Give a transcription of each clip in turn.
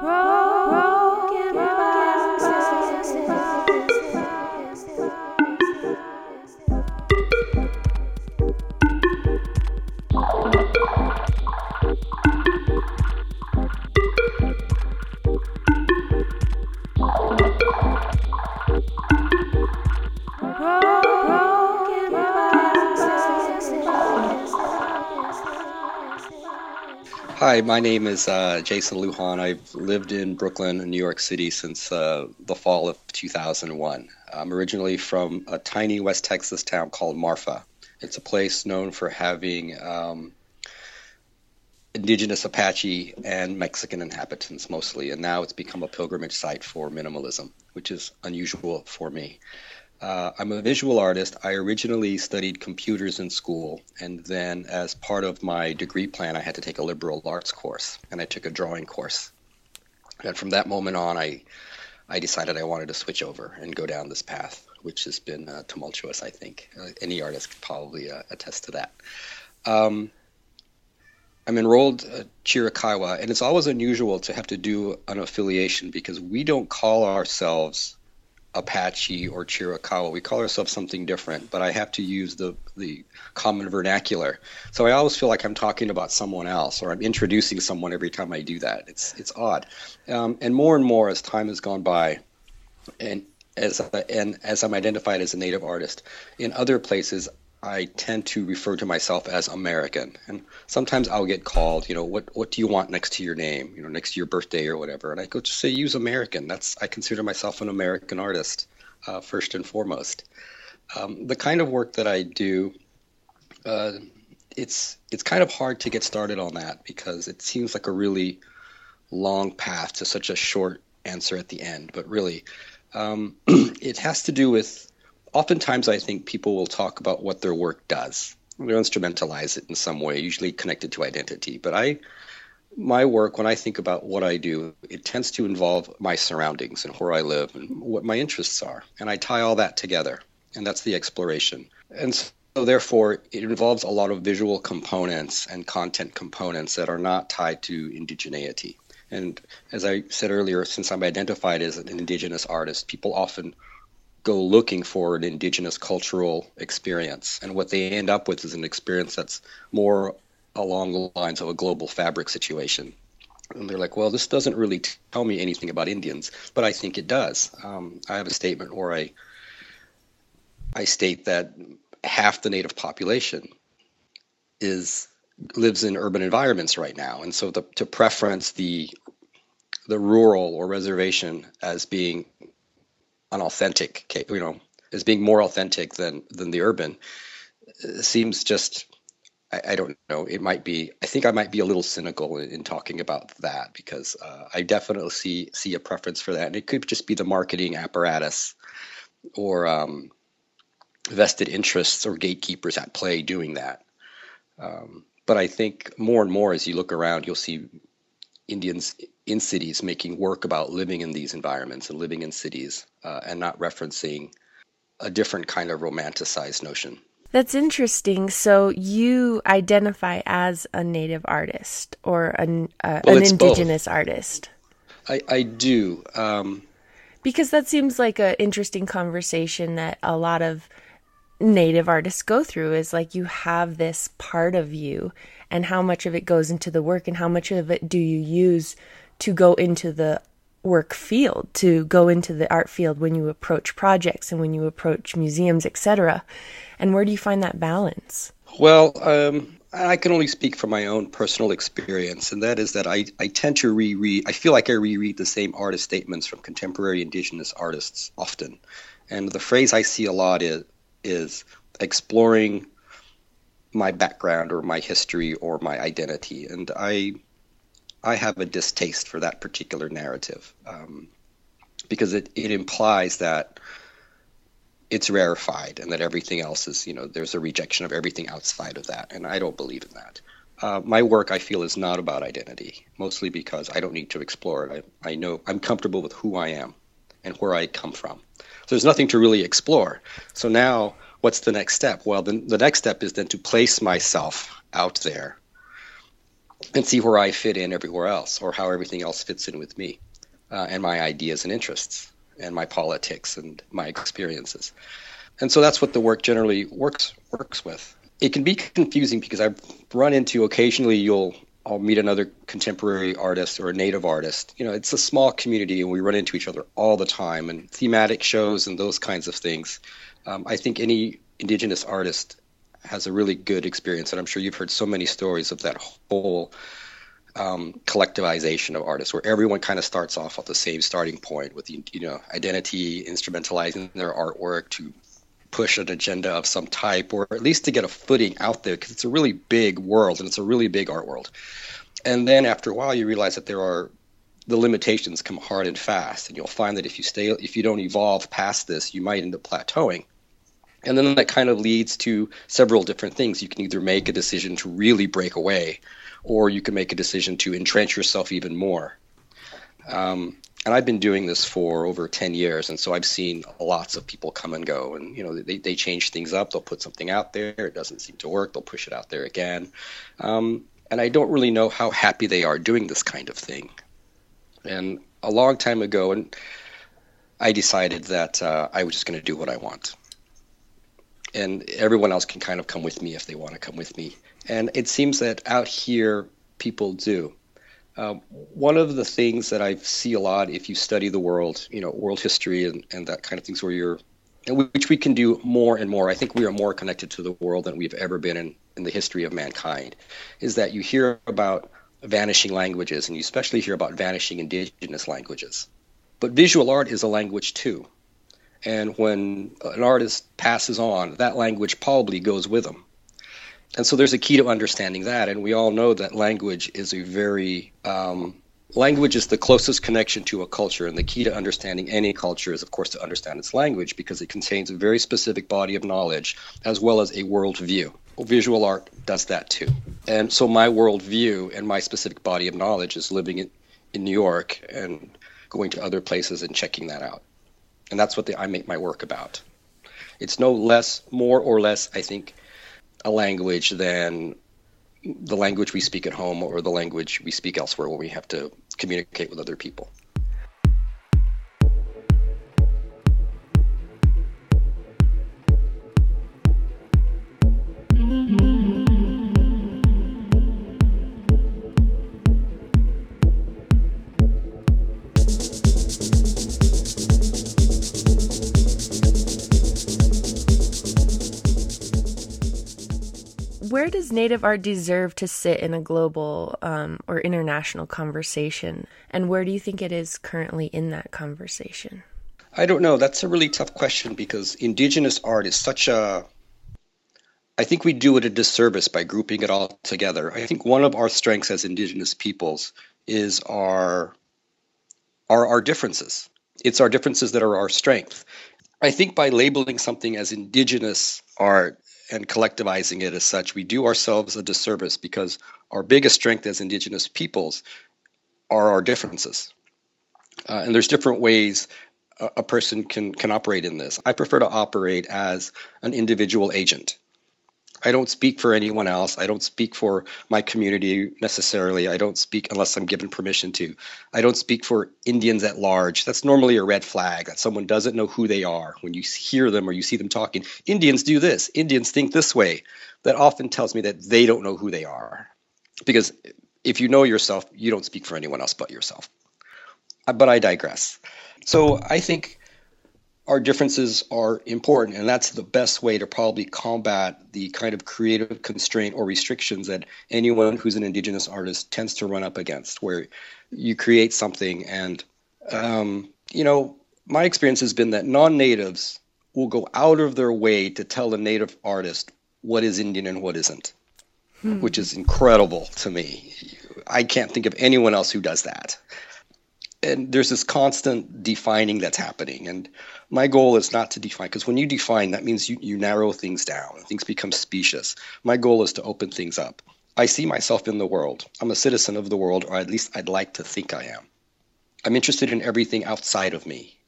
surprise. Hi, my name is uh, Jason Lujan. I've lived in Brooklyn, New York City since uh, the fall of 2001. I'm originally from a tiny West Texas town called Marfa. It's a place known for having um, indigenous Apache and Mexican inhabitants mostly, and now it's become a pilgrimage site for minimalism, which is unusual for me. Uh, I'm a visual artist. I originally studied computers in school, and then as part of my degree plan, I had to take a liberal arts course, and I took a drawing course. And from that moment on, I I decided I wanted to switch over and go down this path, which has been uh, tumultuous. I think uh, any artist could probably uh, attest to that. Um, I'm enrolled at Chiricahua, and it's always unusual to have to do an affiliation because we don't call ourselves Apache or Chiricahua. We call ourselves something different, but I have to use the the common vernacular. So I always feel like I'm talking about someone else, or I'm introducing someone every time I do that. It's it's odd, um, and more and more as time has gone by, and as and as I'm identified as a native artist in other places, I tend to refer to myself as American, and sometimes I'll get called, you know, what what do you want next to your name, you know, next to your birthday or whatever, and I go just say use American. That's I consider myself an American artist uh, first and foremost. Um, the kind of work that I do, uh, it's it's kind of hard to get started on that because it seems like a really long path to such a short answer at the end. But really, um, it has to do with oftentimes I think people will talk about what their work does. They'll instrumentalize it in some way, usually connected to identity. But I, my work, when I think about what I do, it tends to involve my surroundings and where I live and what my interests are. And I tie all that together. And that's the exploration. And so, therefore, it involves a lot of visual components and content components that are not tied to indigeneity. And as I said earlier, since I'm identified as an indigenous artist, people often go looking for an indigenous cultural experience. And what they end up with is an experience that's more along the lines of a global fabric situation. And they're like, well, this doesn't really tell me anything about Indians, but I think it does. Um, I have a statement where I, I state that half the native population is lives in urban environments right now, and so the, to preference the the rural or reservation as being an authentic, you know, as being more authentic than than the urban uh, seems just. I, I don't know. It might be. I think I might be a little cynical in, in talking about that because uh, I definitely see see a preference for that, and it could just be the marketing apparatus or um, vested interests or gatekeepers at play doing that. Um, but I think more and more as you look around, you'll see Indians in cities making work about living in these environments and living in cities uh, and not referencing a different kind of romanticized notion. That's interesting. So you identify as a native artist or an, uh, well, an indigenous both. artist? I, I do. Um, because that seems like an interesting conversation that a lot of native artists go through is like you have this part of you and how much of it goes into the work and how much of it do you use to go into the work field, to go into the art field when you approach projects and when you approach museums, etc. And where do you find that balance? Well, um, I can only speak from my own personal experience, and that is that I, I tend to reread, I feel like I reread the same artist statements from contemporary indigenous artists often. And the phrase I see a lot is, is exploring my background or my history or my identity. And I I have a distaste for that particular narrative um, because it, it implies that it's rarefied and that everything else is, you know, there's a rejection of everything outside of that. And I don't believe in that. Uh, my work, I feel, is not about identity, mostly because I don't need to explore it. I, I know I'm comfortable with who I am and where I come from. So there's nothing to really explore. So now, what's the next step? Well, the, the next step is then to place myself out there and see where I fit in everywhere else or how everything else fits in with me uh, and my ideas and interests and my politics and my experiences. And so that's what the work generally works works with. It can be confusing because I've run into occasionally you'll I'll meet another contemporary artist or a native artist. You know, it's a small community and we run into each other all the time and thematic shows and those kinds of things. Um, I think any indigenous artist has a really good experience, and I'm sure you've heard so many stories of that whole um, collectivization of artists, where everyone kind of starts off at the same starting point with you know identity, instrumentalizing their artwork to push an agenda of some type, or at least to get a footing out there, because it's a really big world and it's a really big art world. And then after a while, you realize that there are the limitations come hard and fast, and you'll find that if you stay, if you don't evolve past this, you might end up plateauing. And then that kind of leads to several different things. You can either make a decision to really break away, or you can make a decision to entrench yourself even more. Um, and I've been doing this for over 10 years, and so I've seen lots of people come and go. And you know, they, they change things up. They'll put something out there. It doesn't seem to work. They'll push it out there again. Um, and I don't really know how happy they are doing this kind of thing. And a long time ago, and I decided that uh, I was just going to do what I want, and everyone else can kind of come with me if they want to come with me. And it seems that out here, people do um, one of the things that I see a lot if you study the world, you know, world history and, and that kind of things, where you're, which we can do more and more. I think we are more connected to the world than we've ever been in, in the history of mankind. Is that you hear about vanishing languages, and you especially hear about vanishing indigenous languages. But visual art is a language too. And when an artist passes on, that language probably goes with them. And so there's a key to understanding that. And we all know that language is a very, um, language is the closest connection to a culture. And the key to understanding any culture is, of course, to understand its language because it contains a very specific body of knowledge as well as a worldview. Visual art does that too. And so my worldview and my specific body of knowledge is living in, in New York and going to other places and checking that out. And that's what the, I make my work about. It's no less, more or less, I think, a language than the language we speak at home or the language we speak elsewhere when we have to communicate with other people. Native art deserve to sit in a global um, or international conversation? And where do you think it is currently in that conversation? I don't know. That's a really tough question because indigenous art is such a. I think we do it a disservice by grouping it all together. I think one of our strengths as indigenous peoples is our, our, our differences. It's our differences that are our strength. I think by labeling something as indigenous art and collectivizing it as such, we do ourselves a disservice because our biggest strength as indigenous peoples are our differences. Uh, and there's different ways a, a person can, can operate in this. I prefer to operate as an individual agent. I don't speak for anyone else. I don't speak for my community necessarily. I don't speak unless I'm given permission to. I don't speak for Indians at large. That's normally a red flag that someone doesn't know who they are when you hear them or you see them talking. Indians do this. Indians think this way. That often tells me that they don't know who they are. Because if you know yourself, you don't speak for anyone else but yourself. But I digress. So I think our differences are important, and that's the best way to probably combat the kind of creative constraint or restrictions that anyone who's an indigenous artist tends to run up against, where you create something and um, you know my experience has been that non-natives will go out of their way to tell a native artist what is Indian and what isn't, hmm. which is incredible to me. I can't think of anyone else who does that and there's this constant defining that's happening. And my goal is not to define because when you define that means you, you narrow things down things become specious. My goal is to open things up. I see myself in the world. I'm a citizen of the world or at least i'd like to think i am. I'm interested in everything outside of me.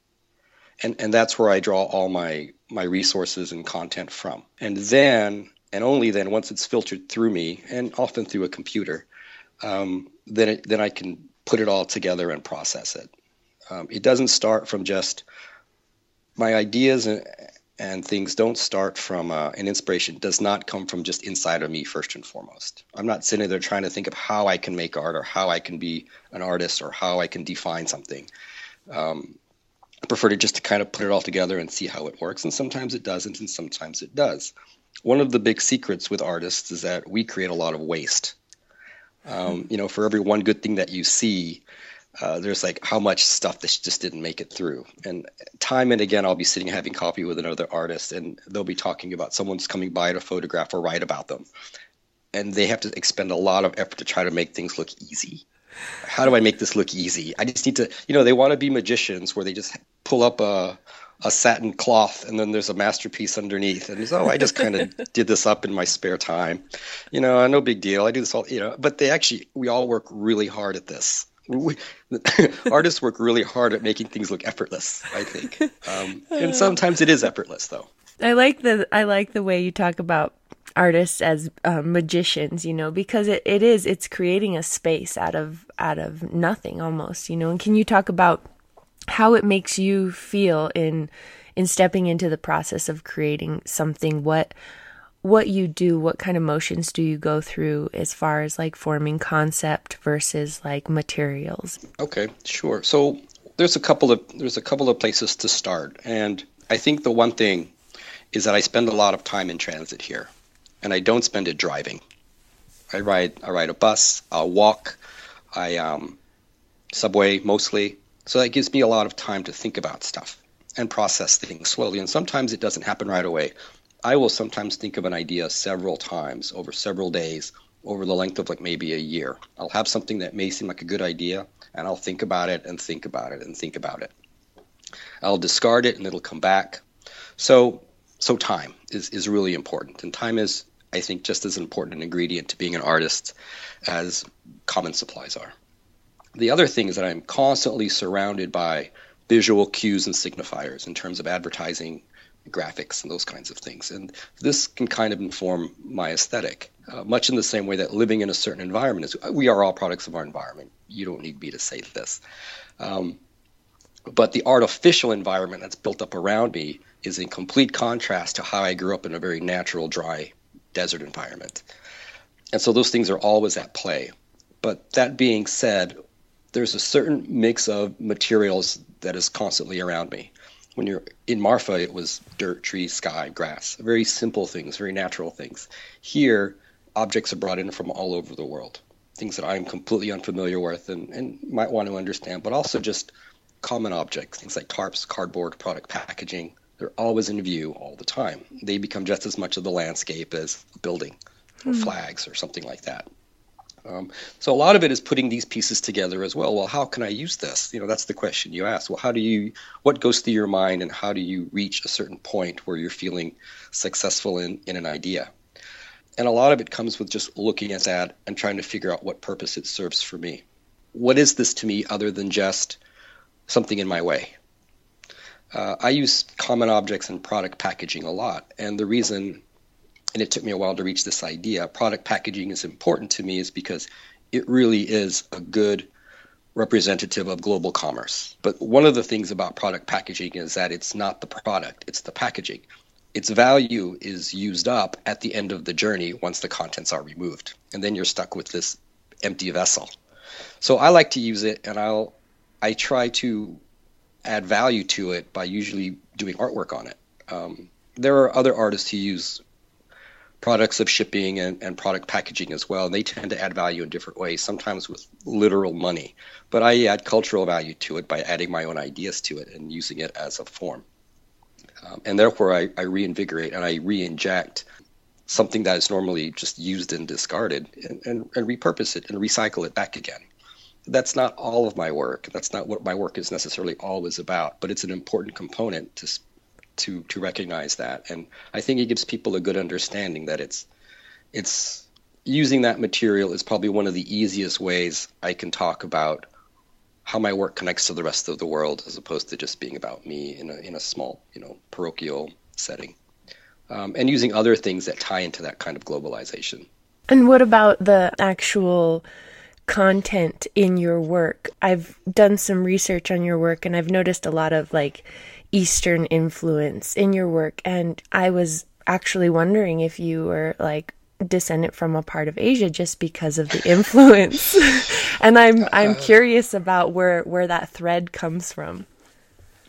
And and that's where i draw all my my resources and content from. And then and only then once it's filtered through me and often through a computer um, then it, then I can put it all together and process it. Um, it doesn't start from just my ideas and, and things don't start from uh, an inspiration does not come from just inside of me first and foremost. I'm not sitting there trying to think of how i can make art or how i can be an artist or how i can define something. Um, i prefer to just to kind of put it all together and see how it works and sometimes it doesn't and sometimes it does. One of the big secrets with artists is that we create a lot of waste um, you know for every one good thing that you see uh, there's like how much stuff that just didn't make it through. And time and again, I'll be sitting having coffee with another artist, and they'll be talking about someone's coming by to photograph or write about them, and they have to expend a lot of effort to try to make things look easy. How do I make this look easy? I just need to, you know, they want to be magicians where they just pull up a a satin cloth and then there's a masterpiece underneath and oh i just kind of did this up in my spare time you know no big deal i do this all you know but they actually we all work really hard at this we, artists work really hard at making things look effortless. I think, um, and sometimes it is effortless, though. I like the I like the way you talk about artists as uh, magicians, you know, because it, it is it's creating a space out of out of nothing almost, you know. And can you talk about how it makes you feel in in stepping into the process of creating something? What what you do, what kind of motions do you go through as far as like forming concept versus like materials? Okay, sure. So there's a couple of there's a couple of places to start, and I think the one thing is that I spend a lot of time in transit here, and I don't spend it driving. I ride I ride a bus, I'll walk, I um, subway mostly. So that gives me a lot of time to think about stuff and process things slowly. And sometimes it doesn't happen right away. I will sometimes think of an idea several times over several days over the length of like maybe a year. I'll have something that may seem like a good idea and I'll think about it and think about it and think about it. I'll discard it and it'll come back. So so time is, is really important. And time is I think just as important an ingredient to being an artist as common supplies are. The other thing is that I'm constantly surrounded by visual cues and signifiers in terms of advertising graphics and those kinds of things. And this can kind of inform my aesthetic, uh, much in the same way that living in a certain environment is. We are all products of our environment. You don't need me to say this. Um, but the artificial environment that's built up around me is in complete contrast to how I grew up in a very natural, dry desert environment. And so those things are always at play. But that being said, there's a certain mix of materials that is constantly around me when you're in Marfa, it was dirt, tree, sky, grass. Very simple things, very natural things. Here, objects are brought in from all over the world, things that I'm completely unfamiliar with and, and might want to understand, but also just common objects, things like tarps, cardboard, product packaging. They're always in view all the time. They become just as much of the landscape as a building or mm. flags or something like that. Um, so a lot of it is putting these pieces together as well. Well, how can I use this? You know, that's the question you ask. Well, how do you, what goes through your mind, and how do you reach a certain point where you're feeling successful in, in an idea? And a lot of it comes with just looking at that and trying to figure out what purpose it serves for me. What is this to me other than just something in my way? Uh, I use common objects and product packaging a lot, and the reason and it took me a while to reach this idea. Product packaging is important to me is because it really is a good representative of global commerce. But one of the things about product packaging is that it's not the product, it's the packaging. Its value is used up at the end of the journey once the contents are removed. And then you're stuck with this empty vessel. So I like to use it and I'll I try to add value to it by usually doing artwork on it. Um, there are other artists who use products of shipping and, and product packaging as well. And they tend to add value in different ways, sometimes with literal money. But I add cultural value to it by adding my own ideas to it and using it as a form. Um, and therefore, I, I reinvigorate and I re-inject something that is normally just used and discarded and, and, and repurpose it and recycle it back again. That's not all of my work. That's not what my work is necessarily always about, but it's an important component to to to recognize that, and I think it gives people a good understanding that it's it's using that material is probably one of the easiest ways I can talk about how my work connects to the rest of the world, as opposed to just being about me in a in a small you know parochial setting, um, and using other things that tie into that kind of globalization. And what about the actual content in your work. I've done some research on your work and I've noticed a lot of like Eastern influence in your work. And I was actually wondering if you were like descendant from a part of Asia just because of the influence. and I'm I'm uh, curious about where where that thread comes from.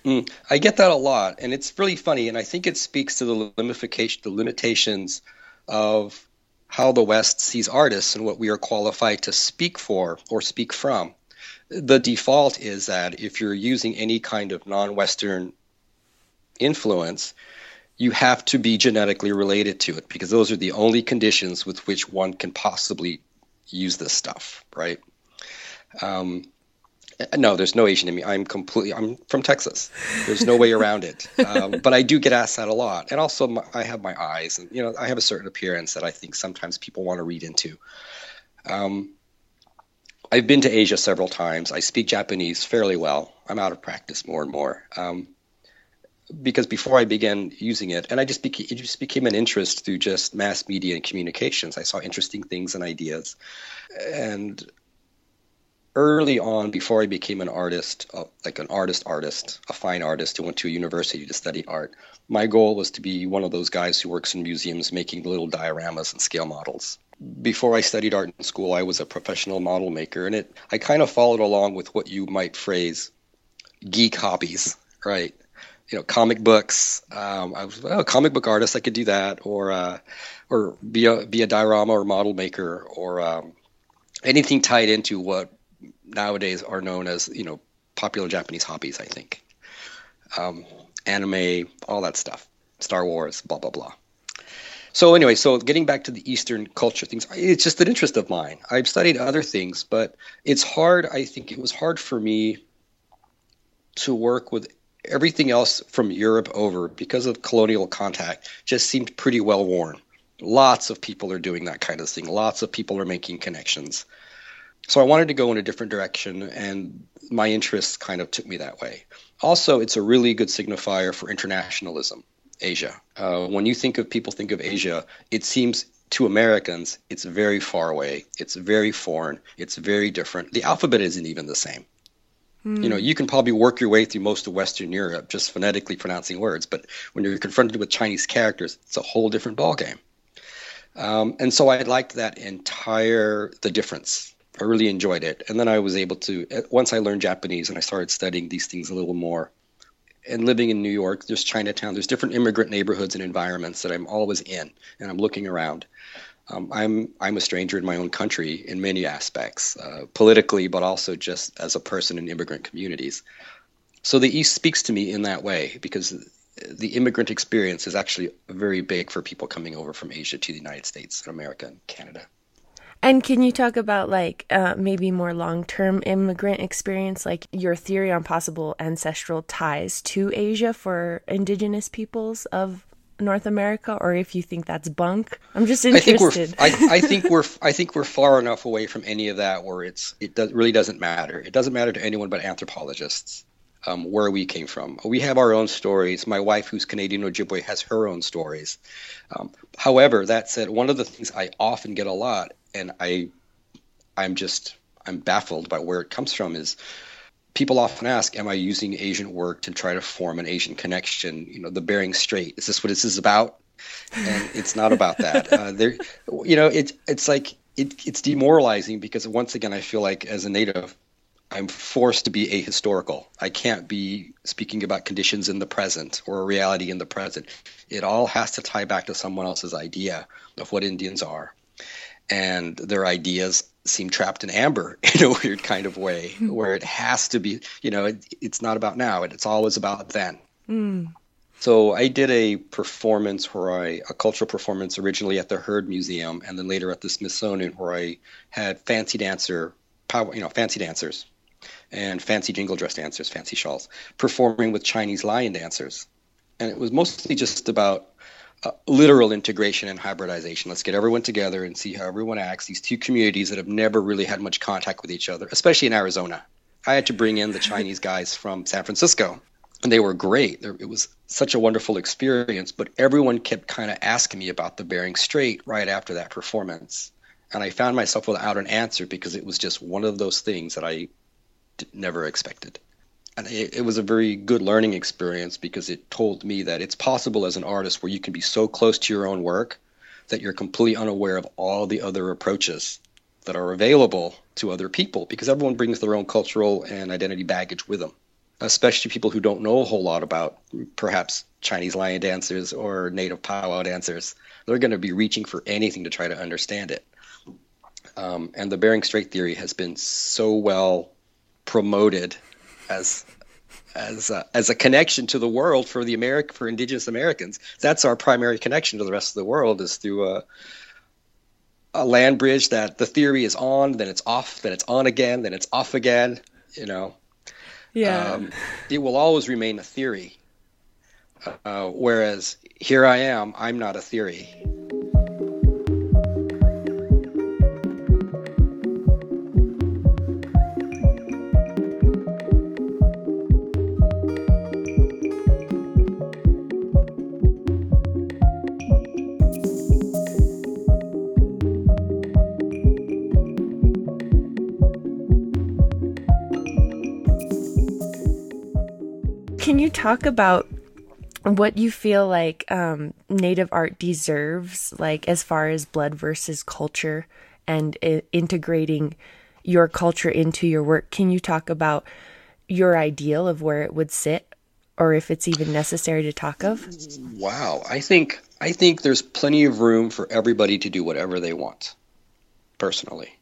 Mm, I get that a lot, and it's really funny. And I think it speaks to the limitation, the limitations of how the West sees artists and what we are qualified to speak for or speak from. The default is that if you're using any kind of non-Western influence, you have to be genetically related to it because those are the only conditions with which one can possibly use this stuff, right? Um, no, there's no Asian in me. I'm completely. I'm from Texas. There's no way around it. Um, but I do get asked that a lot, and also my, I have my eyes, and you know, I have a certain appearance that I think sometimes people want to read into. Um, I've been to Asia several times. I speak Japanese fairly well. I'm out of practice more and more. Um, because before I began using it, and I just became, it just became an interest through just mass media and communications. I saw interesting things and ideas, and early on, before I became an artist, uh, like an artist artist, a fine artist who went to a university to study art, my goal was to be one of those guys who works in museums making little dioramas and scale models. Before I studied art in school, I was a professional model maker, and it I kind of followed along with what you might phrase geek hobbies, right? You know, comic books. Um, I was a comic book artist. I could do that, or uh, or be a be a diorama or model maker, or um, anything tied into what nowadays are known as you know popular Japanese hobbies. I think um, anime, all that stuff, Star Wars, blah blah blah. So anyway, so getting back to the Eastern culture things, it's just an interest of mine. I've studied other things, but it's hard. I think it was hard for me to work with everything else from Europe over because of colonial contact. Just seemed pretty well worn. Lots of people are doing that kind of thing. Lots of people are making connections so I wanted to go in a different direction, and my interests kind of took me that way. Also, it's a really good signifier for internationalism, Asia. Uh, when you think of people think of Asia, it seems to Americans it's very far away, it's very foreign, it's very different. The alphabet isn't even the same. You know, you can probably work your way through most of Western Europe just phonetically pronouncing words, but when you're confronted with Chinese characters, it's a whole different ballgame. Um, and so I liked that entire the difference I really enjoyed it. And then I was able to, once I learned Japanese and I started studying these things a little more, and living in New York, there's Chinatown, there's different immigrant neighborhoods and environments that I'm always in, and I'm looking around. Um, I'm I'm a stranger in my own country in many aspects, uh, politically, but also just as a person in immigrant communities. So the East speaks to me in that way because the immigrant experience is actually very big for people coming over from Asia to the United States and America and Canada. And can you talk about like uh, maybe more long term immigrant experience, like your theory on possible ancestral ties to Asia for indigenous peoples of North America, or if you think that's bunk? I'm just interested. I think we're, I, I think we're, I think we're far enough away from any of that where it's it does, really doesn't matter. It doesn't matter to anyone but anthropologists. Um, where we came from. We have our own stories. My wife, who's Canadian Ojibwe, has her own stories. Um, however, that said, one of the things I often get a lot and I I'm just I'm baffled by where it comes from is people often ask, am I using Asian work to try to form an Asian connection? You know, the Bering Strait. Is this what this is about? And it's not about that. Uh, there, you know, it's it's like it, it's demoralizing because once again, I feel like as a native, I'm forced to be ahistorical. I can't be speaking about conditions in the present or a reality in the present. It all has to tie back to someone else's idea of what Indians are and their ideas seem trapped in amber in a weird kind of way where it has to be you know it, it's not about now it's always about then. Mm. so i did a performance where i a cultural performance originally at the Heard museum and then later at the smithsonian where i had fancy dancer power you know fancy dancers and fancy jingle dress dancers fancy shawls performing with chinese lion dancers. And it was mostly just about uh, literal integration and hybridization. Let's get everyone together and see how everyone acts. These two communities that have never really had much contact with each other, especially in Arizona. I had to bring in the Chinese guys from San Francisco, and they were great. It was such a wonderful experience, but everyone kept kind of asking me about the Bering Strait right after that performance. and I found myself without an answer because it was just one of those things that I never expected. And it, it, was a very good learning experience because it told me that it's possible as an artist where you can be so close to your own work that you're completely unaware of all the other approaches that are available to other people because everyone brings their own cultural and identity baggage with them, especially people who don't know a whole lot about perhaps Chinese lion dancers or native powwow dancers. They're going to be reaching for anything to try to understand it. Um, and the Bering Strait theory has been so well promoted as as a, as a connection to the world for the America for Indigenous Americans. That's our primary connection to the rest of the world is through a a land bridge that the theory is on, then it's off, then it's on again, then it's off again. You know, yeah, um, it will always remain a theory. Uh, whereas here I am, I'm not a theory. You talk about what you feel like um, native art deserves, like as far as blood versus culture and integrating your culture into your work? Can you talk about your ideal of where it would sit, or if it's even necessary to talk of? Wow, I think I think there's plenty of room for everybody to do whatever they want. Personally,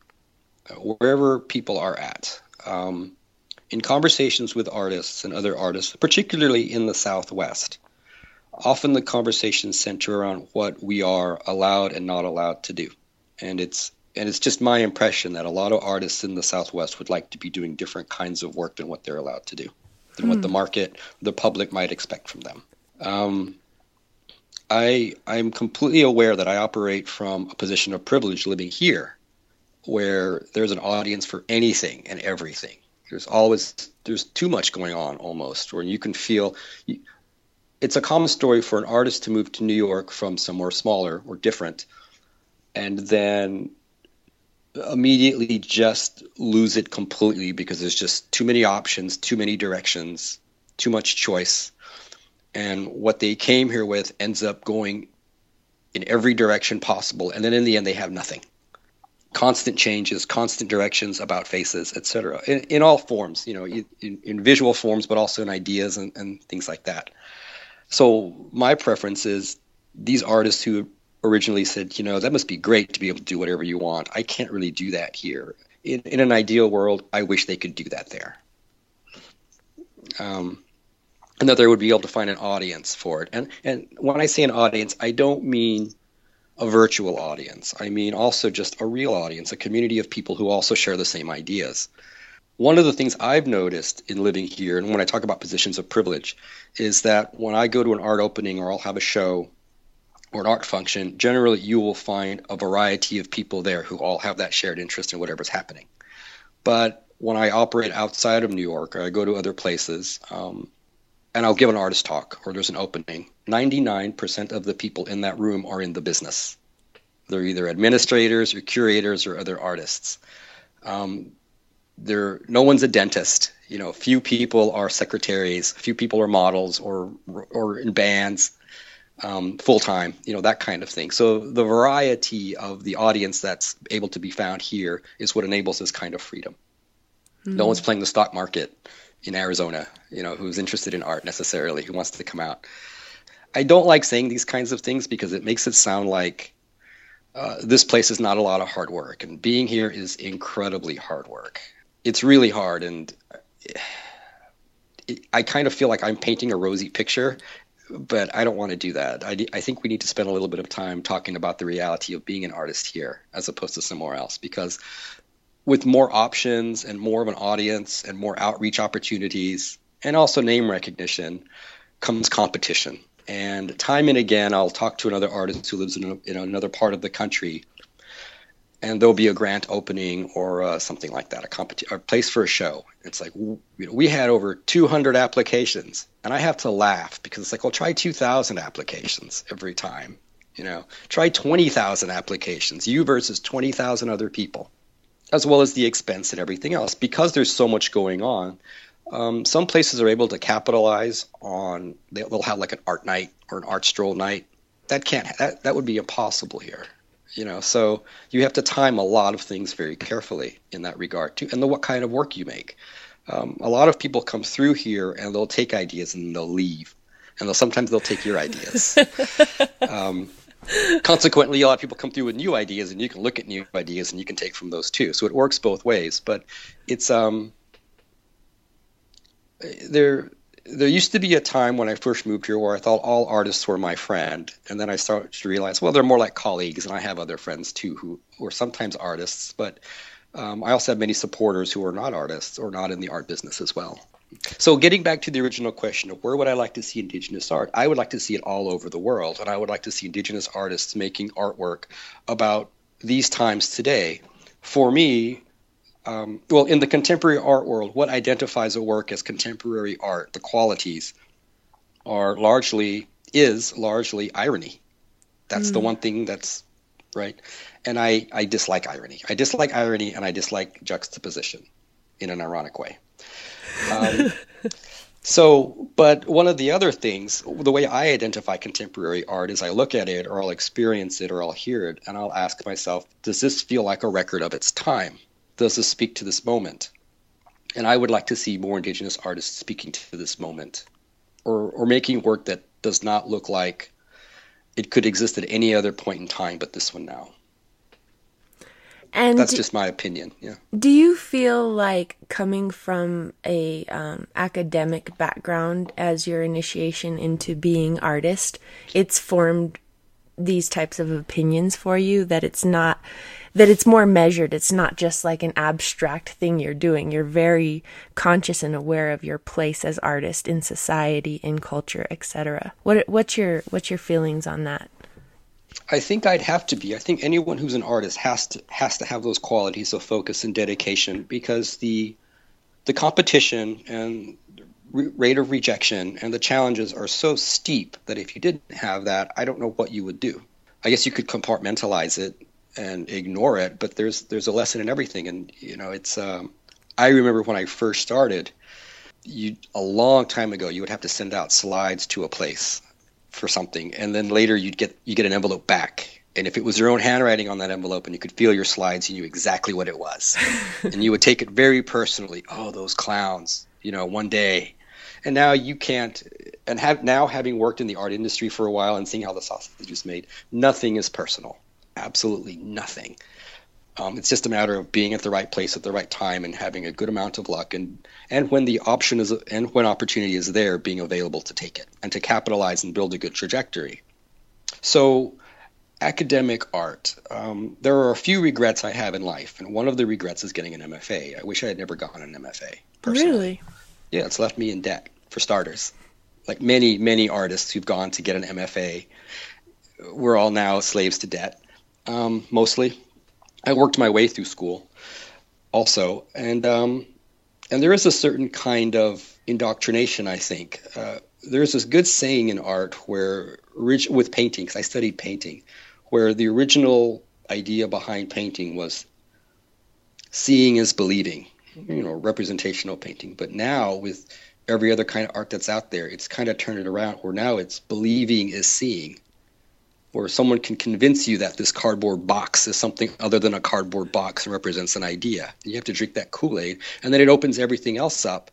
wherever people are at. Um, in conversations with artists and other artists, particularly in the Southwest, often the conversations center around what we are allowed and not allowed to do. And it's and it's just my impression that a lot of artists in the Southwest would like to be doing different kinds of work than what they're allowed to do, than what the hmm. market, the public might expect from them. Um, I I'm completely aware that I operate from a position of privilege living here, where there's an audience for anything and everything there's always there's too much going on almost where you can feel it's a common story for an artist to move to New York from somewhere smaller or different and then immediately just lose it completely because there's just too many options, too many directions, too much choice. And what they came here with ends up going in every direction possible. And then in the end, they have nothing constant changes, constant directions about faces, etc. In, in all forms, you know, in, in visual forms, but also in ideas and, and things like that. So my preference is these artists who originally said, you know, that must be great to be able to do whatever you want. I can't really do that here. In, in an ideal world, I wish they could do that there. Um, and that they would be able to find an audience for it. And and when I say an audience, I don't mean a virtual audience. I mean also just a real audience, a community of people who also share the same ideas. One of the things I've noticed in living here, and when I talk about positions of privilege, is that when I go to an art opening or I'll have a show or an art function, generally you will find a variety of people there who all have that shared interest in whatever's happening. But when I operate outside of New York or I go to other places, um, and I'll give an artist talk or there's an opening, 99% of the people in that room are in the business. They're either administrators or curators or other artists. Um, there, no one's a dentist. You know, few people are secretaries, few people are models or or in bands, um, full time. You know that kind of thing. So the variety of the audience that's able to be found here is what enables this kind of freedom. Mm-hmm. No one's playing the stock market in Arizona, you know, who's interested in art necessarily, who wants to come out. I don't like saying these kinds of things because it makes it sound like uh, this place is not a lot of hard work, and being here is incredibly hard work. It's really hard, and it, I kind of feel like I'm painting a rosy picture, but I don't want to do that. I, I think we need to spend a little bit of time talking about the reality of being an artist here as opposed to somewhere else because with more options and more of an audience and more outreach opportunities and also name recognition comes competition. And time and again, I'll talk to another artist who lives in, a, in another part of the country, and there'll be a grant opening or uh, something like that, a competi- a place for a show. It's like you know, we had over 200 applications, and I have to laugh because it's like, well, try 2,000 applications every time. You know, try 20,000 applications, you versus 20,000 other people, as well as the expense and everything else. Because there's so much going on, um, some places are able to capitalize on, they'll have like an art night or an art stroll night. That can't, that, that would be impossible here. You know, so you have to time a lot of things very carefully in that regard too, and the what kind of work you make. Um, a lot of people come through here and they'll take ideas and they'll leave, and they'll sometimes they'll take your ideas. um, consequently, a lot of people come through with new ideas, and you can look at new ideas and you can take from those too. So it works both ways. But it's um, there. There used to be a time when I first moved here where I thought all artists were my friend, and then I started to realize, well, they're more like colleagues, and I have other friends too who, are sometimes artists, but um, I also have many supporters who are not artists or not in the art business as well. So, getting back to the original question of where would I like to see Indigenous art, I would like to see it all over the world, and I would like to see Indigenous artists making artwork about these times today. For me, um, well, in the contemporary art world, what identifies a work as contemporary art, the qualities, are largely is largely irony. That's mm. the one thing that's right. And I, I dislike irony. I dislike irony, and I dislike juxtaposition in an ironic way. Um, so, but one of the other things, the way I identify contemporary art is I look at it or I'll experience it or I'll hear it and I'll ask myself, does this feel like a record of its time? Does this speak to this moment? And I would like to see more Indigenous artists speaking to this moment or, or making work that does not look like it could exist at any other point in time but this one now. And that's do, just my opinion. Yeah. Do you feel like coming from a um, academic background as your initiation into being artist, it's formed these types of opinions for you that it's not that it's more measured it's not just like an abstract thing you're doing you're very conscious and aware of your place as artist in society in culture etc what what's your what's your feelings on that I think I'd have to be. I think anyone who's an artist has to has to have those qualities of focus and dedication because the the competition and rate of rejection and the challenges are so steep that if you didn't have that, I don't know what you would do. I guess you could compartmentalize it and ignore it, but there's there's a lesson in everything, and you know it's. Um, I remember when I first started, you a long time ago, you would have to send out slides to a place for something, and then later you'd get you get an envelope back. And if it was your own handwriting on that envelope and you could feel your slides, you knew exactly what it was. and you would take it very personally. Oh, those clowns, you know, one day. And now you can't and have now having worked in the art industry for a while and seeing how the sausage is made, nothing is personal. Absolutely nothing. Um, it's just a matter of being at the right place at the right time and having a good amount of luck, and and when the option is and when opportunity is there, being available to take it and to capitalize and build a good trajectory. So, academic art. Um, there are a few regrets I have in life, and one of the regrets is getting an MFA. I wish I had never gotten an MFA. Personally. Really? Yeah, it's left me in debt for starters. Like many many artists who've gone to get an MFA, we're all now slaves to debt. Um, mostly I worked my way through school also, and um, and there is a certain kind of indoctrination. I think uh, there's this good saying in art where with painting, because I studied painting, where the original idea behind painting was seeing is believing, you know, representational painting. But now with every other kind of art that's out there, it's kind of turned it around where now it's believing is seeing or someone can convince you that this cardboard box is something other than a cardboard box and represents an idea. You have to drink that Kool Aid, and then it opens everything else up,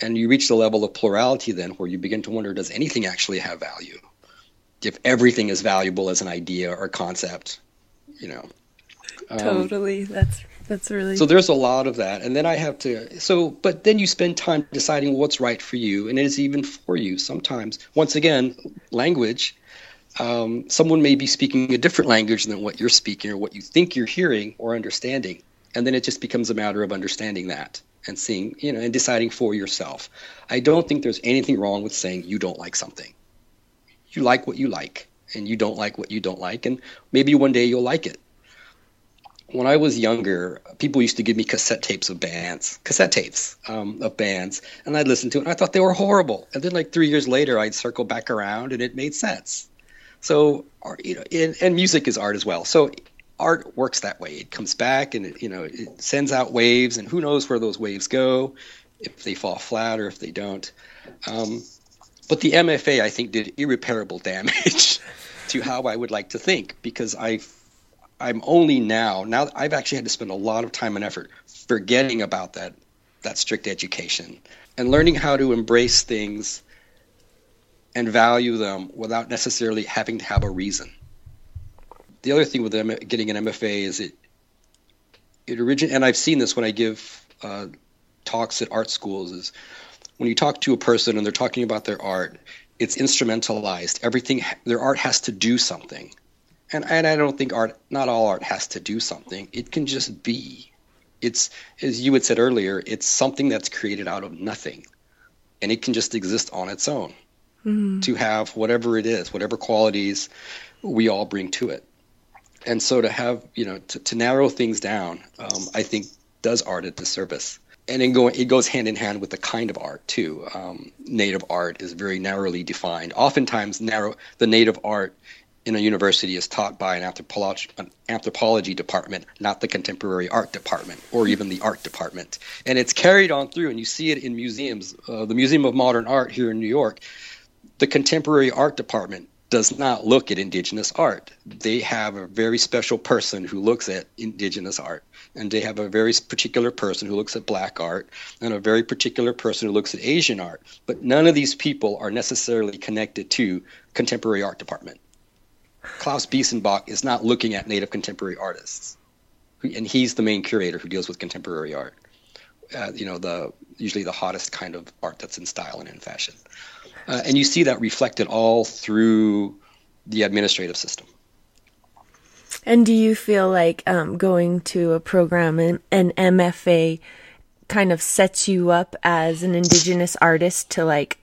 and you reach the level of plurality then where you begin to wonder does anything actually have value? If everything is valuable as an idea or concept, you know. Um, totally. That's that's really so there's a lot of that and then i have to so but then you spend time deciding what's right for you and it is even for you sometimes once again language um, someone may be speaking a different language than what you're speaking or what you think you're hearing or understanding. And then it just becomes a matter of understanding that and seeing, you know, and deciding for yourself. I don't think there's anything wrong with saying you don't like something. You like what you like, and you don't like what you don't like, and maybe one day you'll like it. When I was younger, people used to give me cassette tapes of bands, cassette tapes um, of bands, and I'd listen to it, and I thought they were horrible. And then, like three years later, I'd circle back around, and it made sense So, you know, and, and music is art as well. So art works that way. It comes back and it, you know it sends out waves, and who knows where those waves go, if they fall flat or if they don't. Um, but the MFA, I think, did irreparable damage to how I would like to think because I, I'm only now now I've actually had to spend a lot of time and effort forgetting about that that strict education and learning how to embrace things and value them without necessarily having to have a reason the other thing with getting an MFA is it it origin and I've seen this when I give uh, talks at art schools is when you talk to a person and they're talking about their art, it's instrumentalized. Everything their art has to do something, and and I don't think art not all art has to do something. It can just be. It's as you had said earlier, it's something that's created out of nothing, and it can just exist on its own. Mm-hmm. To have whatever it is, whatever qualities we all bring to it and so to have you know to, to narrow things down um, i think does art a disservice and it, go, it goes hand in hand with the kind of art too um, native art is very narrowly defined oftentimes narrow the native art in a university is taught by an anthropology, an anthropology department, not the contemporary art department or even the art department. And it's carried on through, and you see it in museums. Uh, the Museum of Modern Art here in New York, the contemporary art department does not look at indigenous art. They have a very special person who looks at indigenous art, and they have a very particular person who looks at black art, and a very particular person who looks at Asian art. But none of these people are necessarily connected to contemporary art department. Klaus Biesenbach is not looking at native contemporary artists, and he's the main curator who deals with contemporary art. Uh, you know, the usually the hottest kind of art that's in style and in fashion. Uh, and you see that reflected all through the administrative system. And do you feel like um, going to a program, an, an MFA, kind of sets you up as an Indigenous artist to like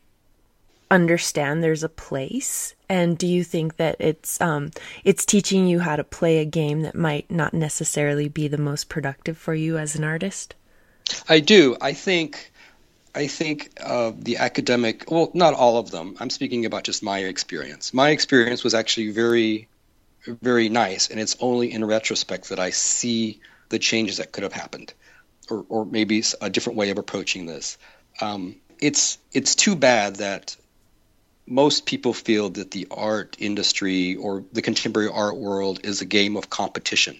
understand there's a place? And do you think that it's um, it's teaching you how to play a game that might not necessarily be the most productive for you as an artist? I do. I think I think uh, the academic, well, not all of them. I'm speaking about just my experience. My experience was actually very, very nice, and it's only in retrospect that I see the changes that could have happened, or, or maybe a different way of approaching this. Um, it's it's too bad that most people feel that the art industry or the contemporary art world is a game of competition.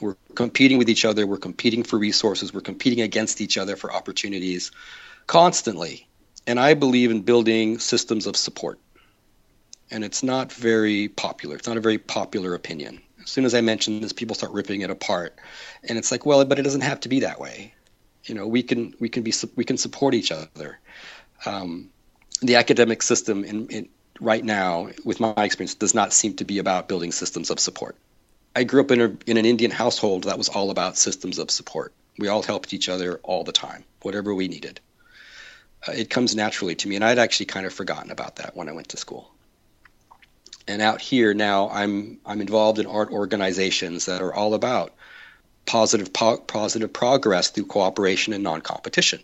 We're competing with each other. We're competing for resources. We're competing against each other for opportunities constantly. And I believe in building systems of support. And it's not very popular. It's not a very popular opinion. As soon as I mention this, people start ripping it apart. And it's like, well, but it doesn't have to be that way. You know, we can we can be we can support each other. Um, the academic system in, in right now, with my experience, does not seem to be about building systems of support. I grew up in, a, in an Indian household that was all about systems of support. We all helped each other all the time, whatever we needed. Uh, it comes naturally to me, and I'd actually kind of forgotten about that when I went to school. And out here now, I'm I'm involved in art organizations that are all about positive po- positive progress through cooperation and non-competition,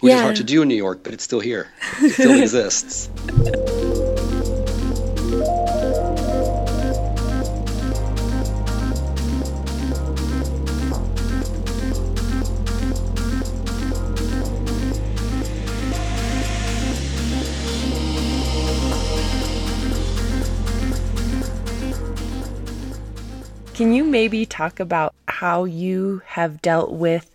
which yeah. is hard to do in New York, but it's still here. It still exists. Maybe talk about how you have dealt with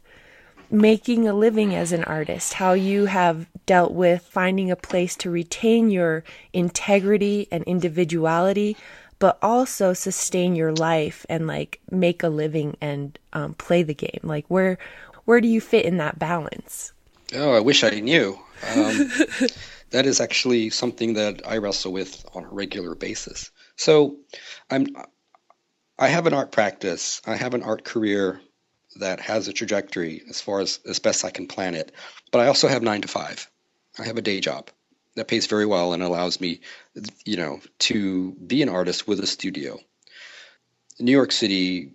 making a living as an artist, how you have dealt with finding a place to retain your integrity and individuality, but also sustain your life and like make a living and um, play the game? Like where where do you fit in that balance? Oh, I wish I knew. Um, that is actually something that I wrestle with on a regular basis. So I'm I have an art practice. I have an art career that has a trajectory as far as as best I can plan it. But I also have nine to five. I have a day job that pays very well and allows me, you know, to be an artist with a studio. New York City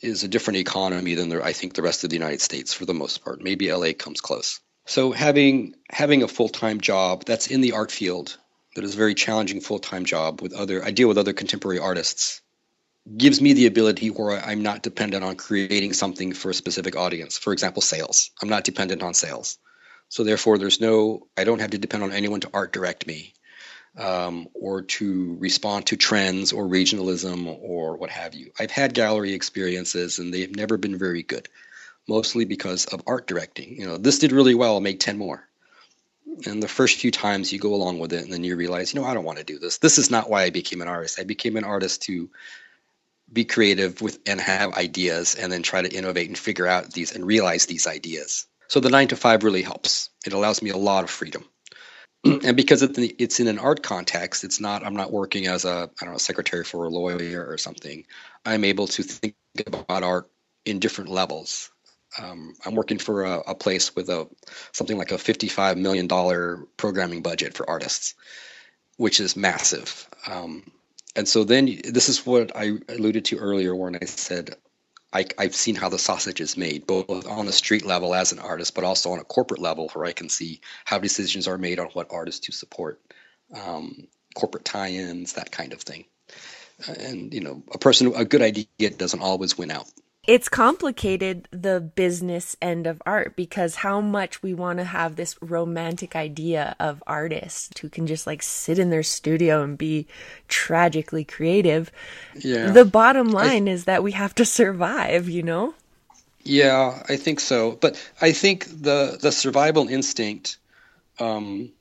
is a different economy than the, I think the rest of the United States for the most part. Maybe LA comes close. So having having a full time job that's in the art field that is a very challenging full-time job with other I deal with other contemporary artists gives me the ability where I'm not dependent on creating something for a specific audience. For example, sales. I'm not dependent on sales. So therefore there's no I don't have to depend on anyone to art direct me. Um, or to respond to trends or regionalism or what have you. I've had gallery experiences and they've never been very good, mostly because of art directing. You know, this did really well, I'll make 10 more and the first few times you go along with it and then you realize you know i don't want to do this this is not why i became an artist i became an artist to be creative with and have ideas and then try to innovate and figure out these and realize these ideas. So the nine to five really helps. It allows me a lot of freedom. And because it's in an art context it's not i'm not working as a i don't know secretary for a lawyer or something. I'm able to think about art in different levels. Um, I'm working for a, a, place with a something like a 55 million dollar programming budget for artists, which is massive. Um, and so then this is what I alluded to earlier when I said I, have seen how the sausage is made, both on the street level as an artist, but also on a corporate level where I can see how decisions are made on what artists to support, um, corporate tie-ins, that kind of thing. And you know, a person, a good idea doesn't always win out it's complicated the business end of art because how much we want to have this romantic idea of artists who can just like sit in their studio and be tragically creative. Yeah. The bottom line is that we have to survive, you know? Yeah, I think so. But I think the the survival instinct um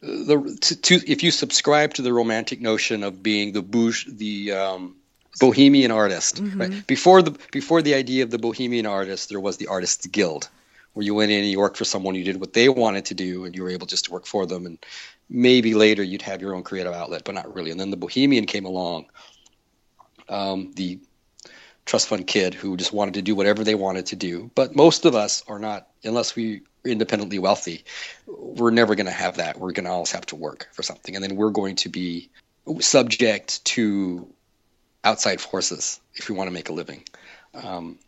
the to, to if you subscribe to the romantic notion of being the bouge the um bohemian artist. Mm-hmm. Right? Before the before the idea of the bohemian artist, there was the artists guild, where you went in and you worked for someone, you did what they wanted to do, and you were able just to work for them. And maybe later you'd have your own creative outlet, but not really. And then the bohemian came along, um, the trust fund kid who just wanted to do whatever they wanted to do. But most of us are not, unless we independently wealthy, we're never going to have that. We're going to always have to work for something, and then we're going to be subject to outside forces if you want to make a living. Um,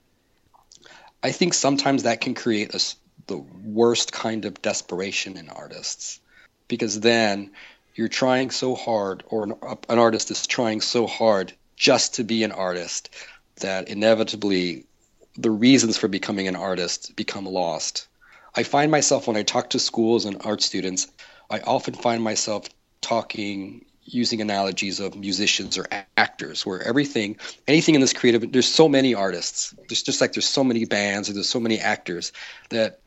I think sometimes that can create a, the worst kind of desperation in artists because then you're trying so hard, or an, an artist is trying so hard just to be an artist that inevitably the reasons for becoming an artist become lost. I find myself when I talk to schools and art students, I often find myself talking using analogies of musicians or actors where everything anything in this creative there's so many artists. There's just like there's so many bands or there's so many actors that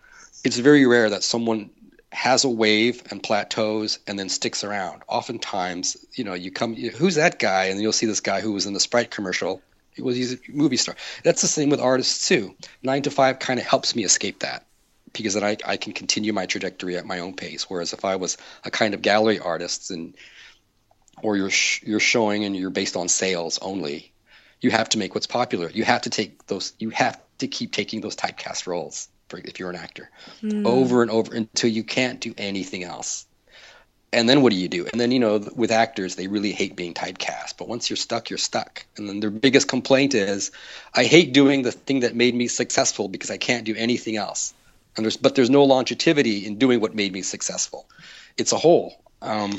it's very rare that someone has a wave and plateaus and then sticks around. Oftentimes you know you come who's that guy? And you'll see this guy who was in the sprite commercial. He was he's a movie star. That's the same with artists too. Nine to five kind of helps me escape that because then I, I can continue my trajectory at my own pace. Whereas if i was a kind of gallery artist and or you're sh- you're showing and you're based on sales only, you have to make what's popular. You have to take those. You have to keep taking those typecast roles for, if you're an actor mm. over and over until you can't do anything else. And then what do you do? And then you know, with actors, they really hate being typecast. But once you're stuck, you're stuck. And then their biggest complaint is, I hate doing the thing that made me successful because I can't do anything else. And there's but there's no longevity in doing what made me successful. It's a hole. Um,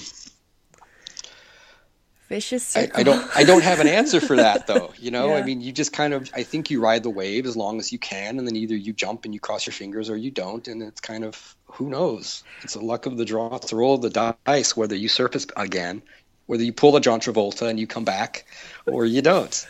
vicious circle. I, I, don't I don't have an answer for that though. You know, yeah. I mean, you just kind of I think you ride the wave as long as you can, and then either you jump and you cross your fingers or you don't, and it's kind of who knows. It's the luck of the draw. It's the roll of the dice whether you surface again, whether you pull a John Travolta and you come back, or you don't.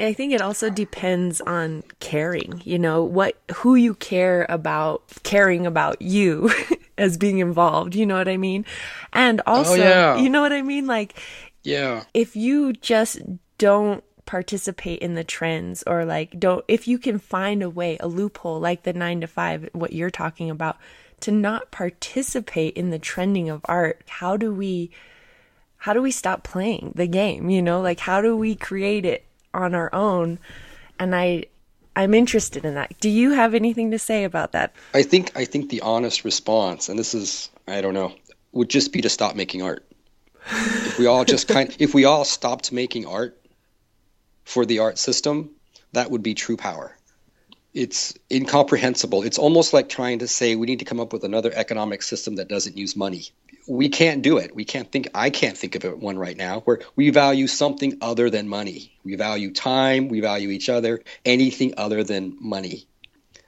I think it also depends on caring. You know what who you care about, caring about you. as being involved, you know what I mean? And oh, also, oh, yeah. you know what I mean? Like, yeah. If you just don't participate in the trends or like don't if you can find a way, a loophole like the 9 to 5 what you're talking about to not participate in the trending of art, how do we how do we stop playing the game, you know? Like how do we create it on our own? And I I'm interested in that. Do you have anything to say about that? I think I think the honest response, and this is I don't know, would just be to stop making art if we all just kind if we all stopped making art for the art system that would be true power it's incomprehensible it's almost like trying to say we need to come up with another economic system that doesn't use money we can't do it. We can't think. I can't think of it one right now where we value something other than money. We value time. We value each other. Anything other than money.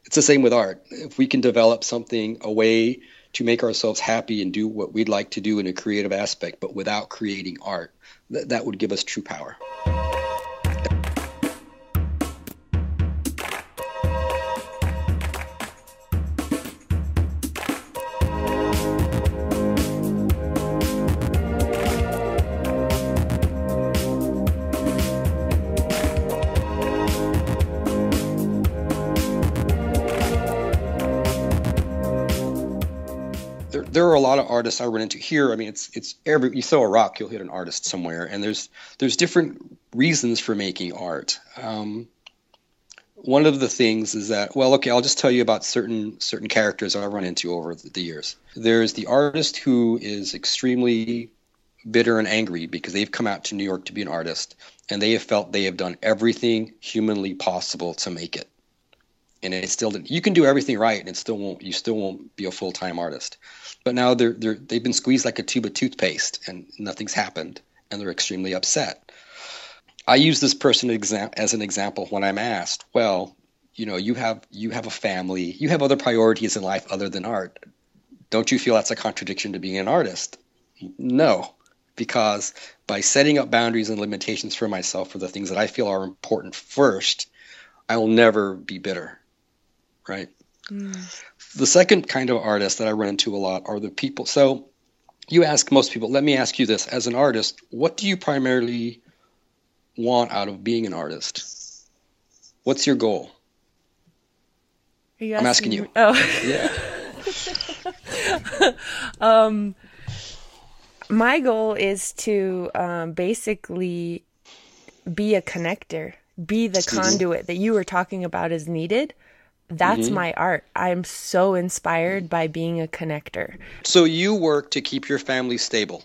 It's the same with art. If we can develop something, a way to make ourselves happy and do what we'd like to do in a creative aspect, but without creating art, th- that would give us true power. There are a lot of artists I run into here. I mean, it's it's every you throw a rock, you'll hit an artist somewhere, and there's there's different reasons for making art. Um, one of the things is that well, okay, I'll just tell you about certain certain characters I run into over the years. There's the artist who is extremely bitter and angry because they've come out to New York to be an artist, and they have felt they have done everything humanly possible to make it and it still didn't. You can do everything right, and it still won't. You still won't be a full time artist. But now they're they're they've been squeezed like a tube of toothpaste, and nothing's happened, and they're extremely upset. I use this person as an example when I'm asked, well, you know, you have you have a family, you have other priorities in life other than art. Don't you feel that's a contradiction to being an artist? No, because by setting up boundaries and limitations for myself for the things that I feel are important first, I will never be bitter right? Mm. The second kind of artist that I run into a lot are the people. So you ask most people, let me ask you this as an artist, what do you primarily want out of being an artist? What's your goal? You I'm asking you. Oh. Yeah. um, my goal is to um, basically be a connector, be the conduit that you were talking about is needed that's mm-hmm. my art. I'm so inspired by being a connector. So you work to keep your family stable,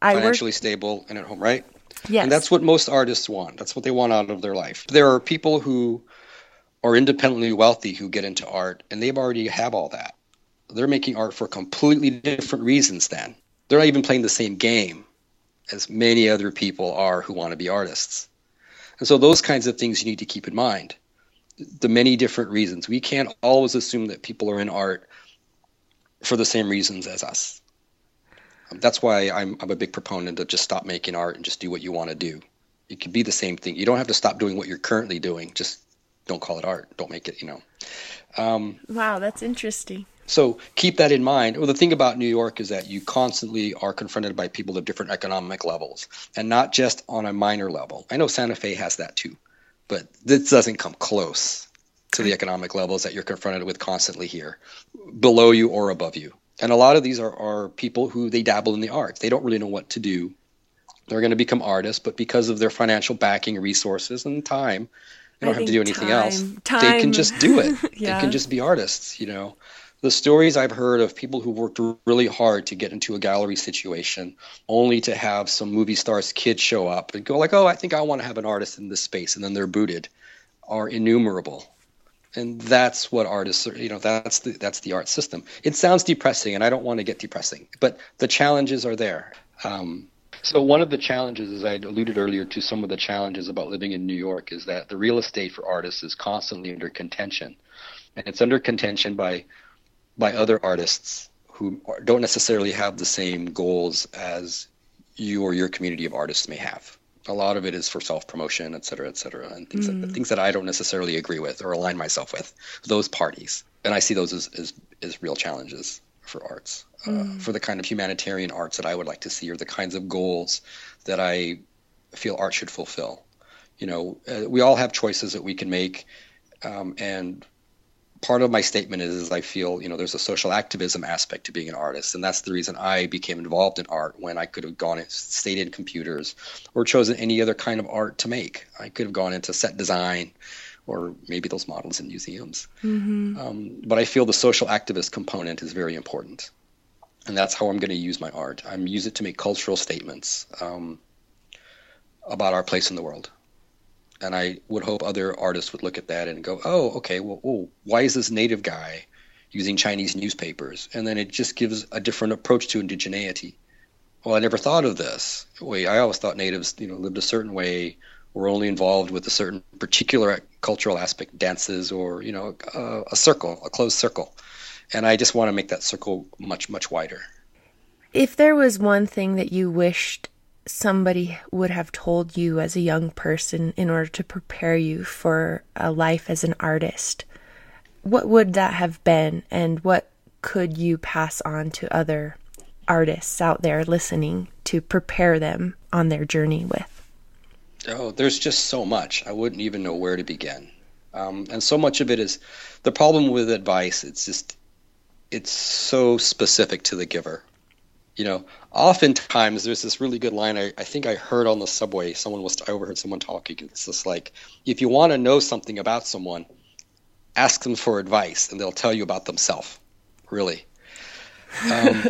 I financially work... stable and at home, right? Yes. And that's what most artists want. That's what they want out of their life. There are people who are independently wealthy who get into art and they've already have all that. They're making art for completely different reasons then. They're not even playing the same game as many other people are who want to be artists. And so those kinds of things you need to keep in mind the many different reasons. We can't always assume that people are in art for the same reasons as us. Um, that's why I'm, I'm a big proponent of just stop making art and just do what you want to do. It could be the same thing. You don't have to stop doing what you're currently doing. Just don't call it art. Don't make it, you know. Um, wow, that's interesting. So keep that in mind. Well, the thing about New York is that you constantly are confronted by people of different economic levels, and not just on a minor level. I know Santa Fe has that too but this doesn't come close to the economic levels that you're confronted with constantly here, below you or above you. And a lot of these are, are people who they dabble in the arts. They don't really know what to do. They're going to become artists, but because of their financial backing, resources, and time, they don't I have to do anything time, else. Time. They can just do it. yeah. They can just be artists, you know the stories I've heard of people who worked really hard to get into a gallery situation, only to have some movie stars kids show up and go like, "Oh, I think I want to have an artist in this space," and then they're booted, are innumerable. And that's what artists are. You know, that's the that's the art system. It sounds depressing, and I don't want to get depressing, but the challenges are there. Um, so one of the challenges, as I alluded earlier to, some of the challenges about living in New York is that the real estate for artists is constantly under contention, and it's under contention by by other artists who don't necessarily have the same goals as you or your community of artists may have. A lot of it is for self promotion, et cetera, et cetera, and things, mm. that, things that I don't necessarily agree with or align myself with, those parties. And I see those as, as, as real challenges for arts, uh, mm. uh, for the kind of humanitarian arts that I would like to see, or the kinds of goals that I feel art should fulfill. You know, uh, we all have choices that we can make, um, and part of my statement is, is I feel you know there's a social activism aspect to being an artist, and that's the reason I became involved in art when I could have gone and stayed in computers or chosen any other kind of art to make. I could have gone into set design or maybe those models in museums. Mm-hmm. Um, but I feel the social activist component is very important, and that's how I'm going to use my art. I'm use it to make cultural statements um, about our place in the world and I would hope other artists would look at that and go, "Oh, okay. Well, oh, why is this native guy, using Chinese newspapers, and then it just gives a different approach to indigeneity. Well, I never thought of this. Wait, I always thought natives, you know, lived a certain way, were only involved with a certain particular cultural aspect, dances, or you know, a, a circle, a closed circle. And I just want to make that circle much, much wider. If there was one thing that you wished somebody would have told you as a young person in order to prepare you for a life as an artist, what would that have been and what could you pass on to other artists out there listening to prepare them on their journey with? Oh, there's just so much. I wouldn't even know where to begin. Um, and so much of it is the problem with advice. It's just, it's so specific to the giver. You know, oftentimes there's this really good line I, I think I heard on the subway. Someone was, I overheard someone talking. It's just like, if you want to know something about someone, ask them for advice and they'll tell you about themselves. Really. Um,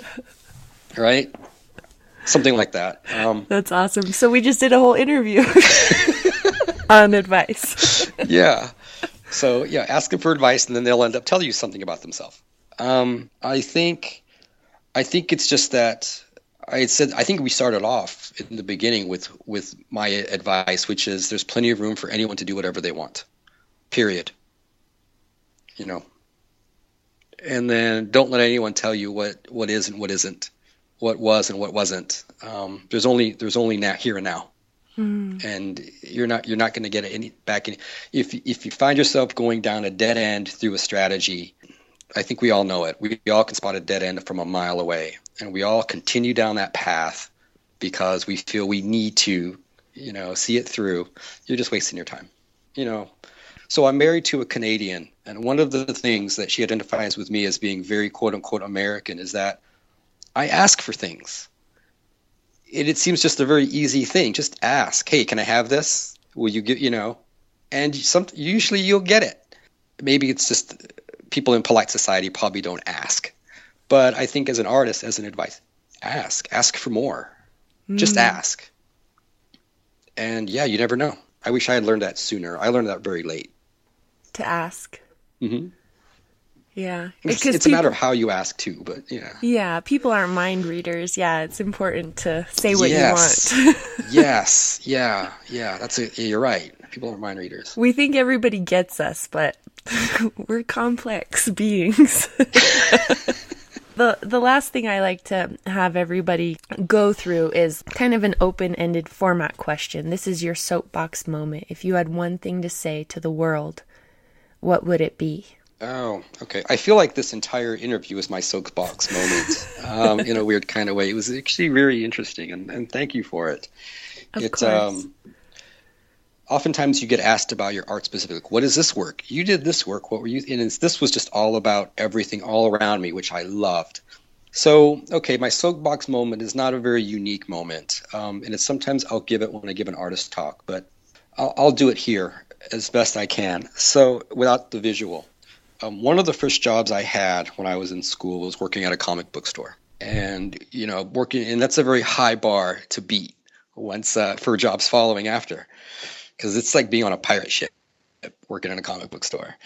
right? Something like that. Um, That's awesome. So we just did a whole interview on advice. yeah. So yeah, ask them for advice, and then they'll end up telling you something about themselves. Um, I think, I think it's just that I said I think we started off in the beginning with with my advice, which is there's plenty of room for anyone to do whatever they want. Period you know. And then don't let anyone tell you what, what is and what isn't, what was and what wasn't. Um, there's only there's only now here and now, mm. and you're not you're not going to get any back. Any, if if you find yourself going down a dead end through a strategy, I think we all know it. We all can spot a dead end from a mile away, and we all continue down that path because we feel we need to, you know, see it through. You're just wasting your time. You know, so I'm married to a Canadian, and one of the things that she identifies with me as being very quote unquote American is that I ask for things. It, it seems just a very easy thing. Just ask, hey, can I have this? Will you get, you know? And some, usually you'll get it. Maybe it's just people in polite society probably don't ask. But I think as an artist, as an advice, ask. Ask for more. Mm. Just ask. And yeah, you never know. I wish I had learned that sooner. I learned that very late to ask. Mm-hmm. Yeah, it's, it's people, a matter of how you ask too, but yeah. Yeah, people aren't mind readers. Yeah, it's important to say what yes. you want. yes, yeah, yeah. That's it. You're right. People aren't mind readers. We think everybody gets us, but we're complex beings. the the last thing I like to have everybody go through is kind of an open-ended format question. This is your soapbox moment. If you had one thing to say to the world what would it be? Oh, okay. I feel like this entire interview was my soapbox moment um, in a weird kind of way. It was actually very interesting, and, and thank you for it. Of it, course. Um, oftentimes you get asked about your art specific. What is this work? You did this work. What were you? And this was just all about everything all around me, which I loved. So, okay, my soapbox moment is not a very unique moment, um, and it's sometimes I'll give it when I give an artist talk, but I'll, I'll do it here as best I can. So, without the visual, um, one of the first jobs I had when I was in school was working at a comic book store, and you know, working, and that's a very high bar to beat once uh, for jobs following after, because it's like being on a pirate ship, working in a comic book store.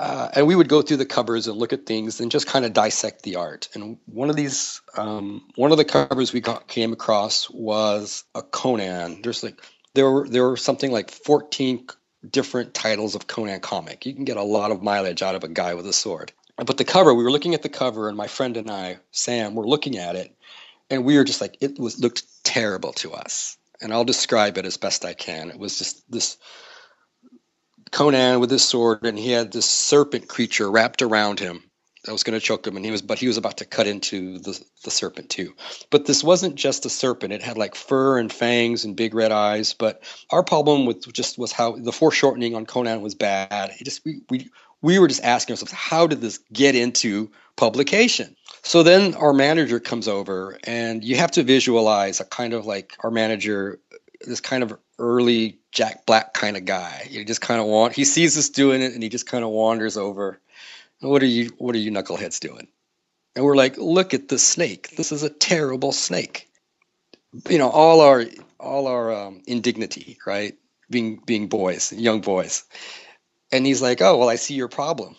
Uh, and we would go through the covers and look at things and just kind of dissect the art. And one of these, um, one of the covers we got came across was a Conan. There's like there were there were something like 14 different titles of Conan comic. You can get a lot of mileage out of a guy with a sword. But the cover, we were looking at the cover, and my friend and I, Sam, were looking at it, and we were just like, it was looked terrible to us. And I'll describe it as best I can. It was just this Conan with his sword, and he had this serpent creature wrapped around him that was going to choke him, and he was, but he was about to cut into the the serpent too. But this wasn't just a serpent; it had like fur and fangs and big red eyes. But our problem with just was how the foreshortening on Conan was bad. It just we we we were just asking ourselves, how did this get into publication? So then our manager comes over, and you have to visualize a kind of like our manager, this kind of early Jack Black kind of guy. He just kind of want he sees us doing it, and he just kind of wanders over what are you what are you knuckleheads doing? And we're like, look at the snake. This is a terrible snake. You know, all our all our um, indignity, right? Being being boys, young boys. And he's like, oh well, I see your problem.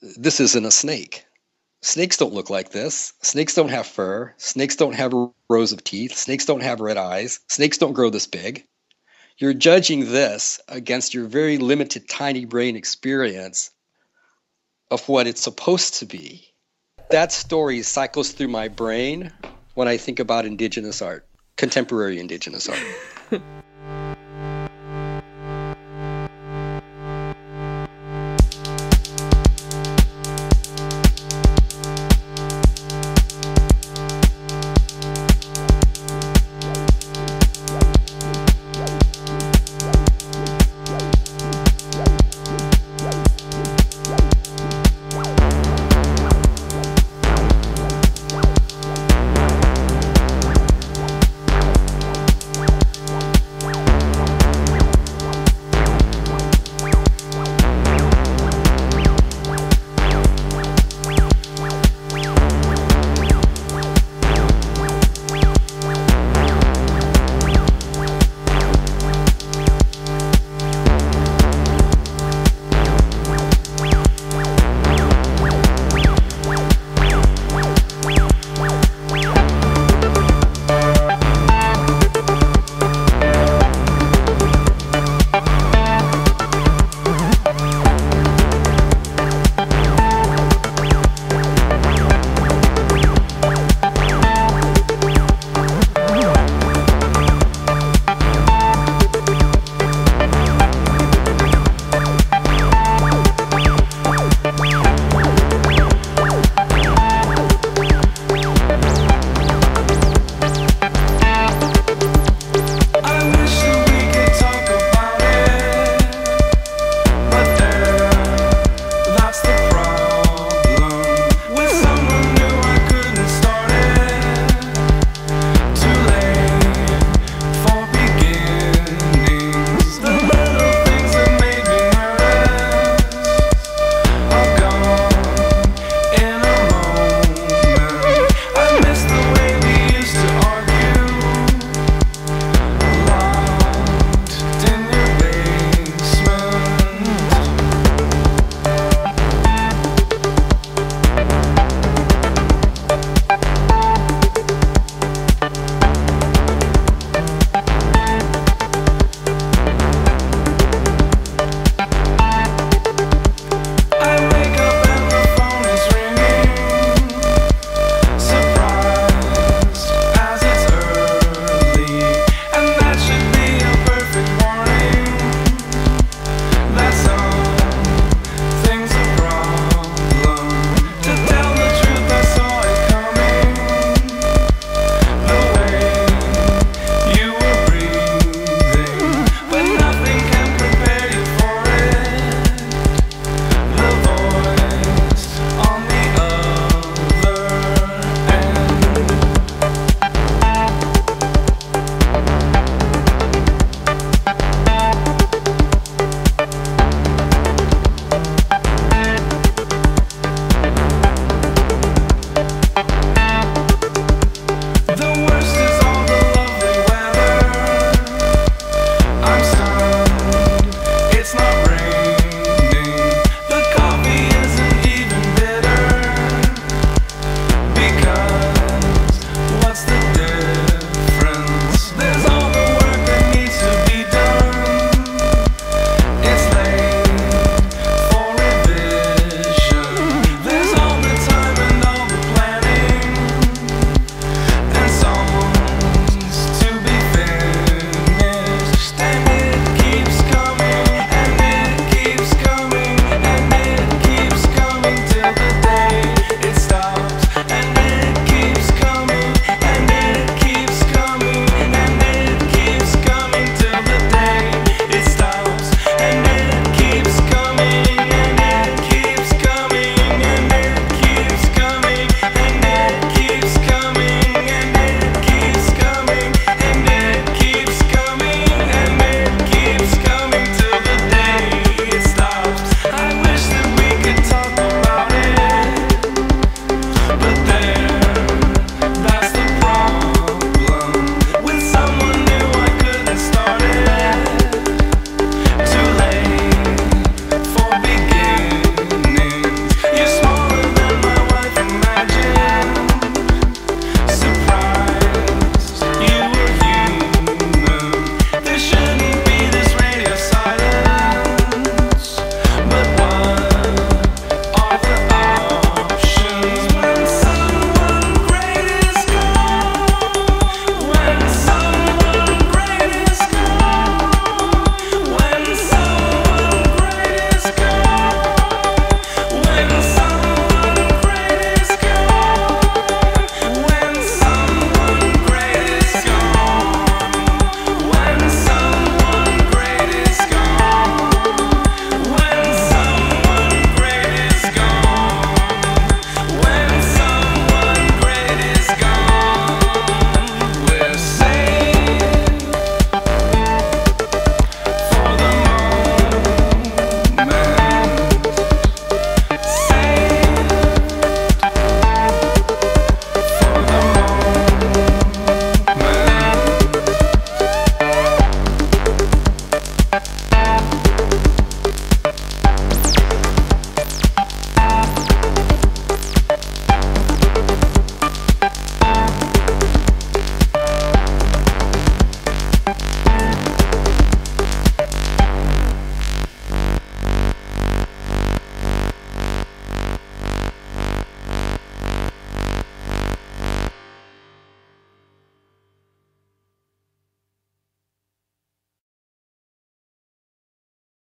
this isn't a snake. Snakes don't look like this. Snakes don't have fur. Snakes don't have rows of teeth. Snakes don't have red eyes. Snakes don't grow this big. You're judging this against your very limited tiny brain experience of what it's supposed to be. That story cycles through my brain when I think about indigenous art, contemporary indigenous art.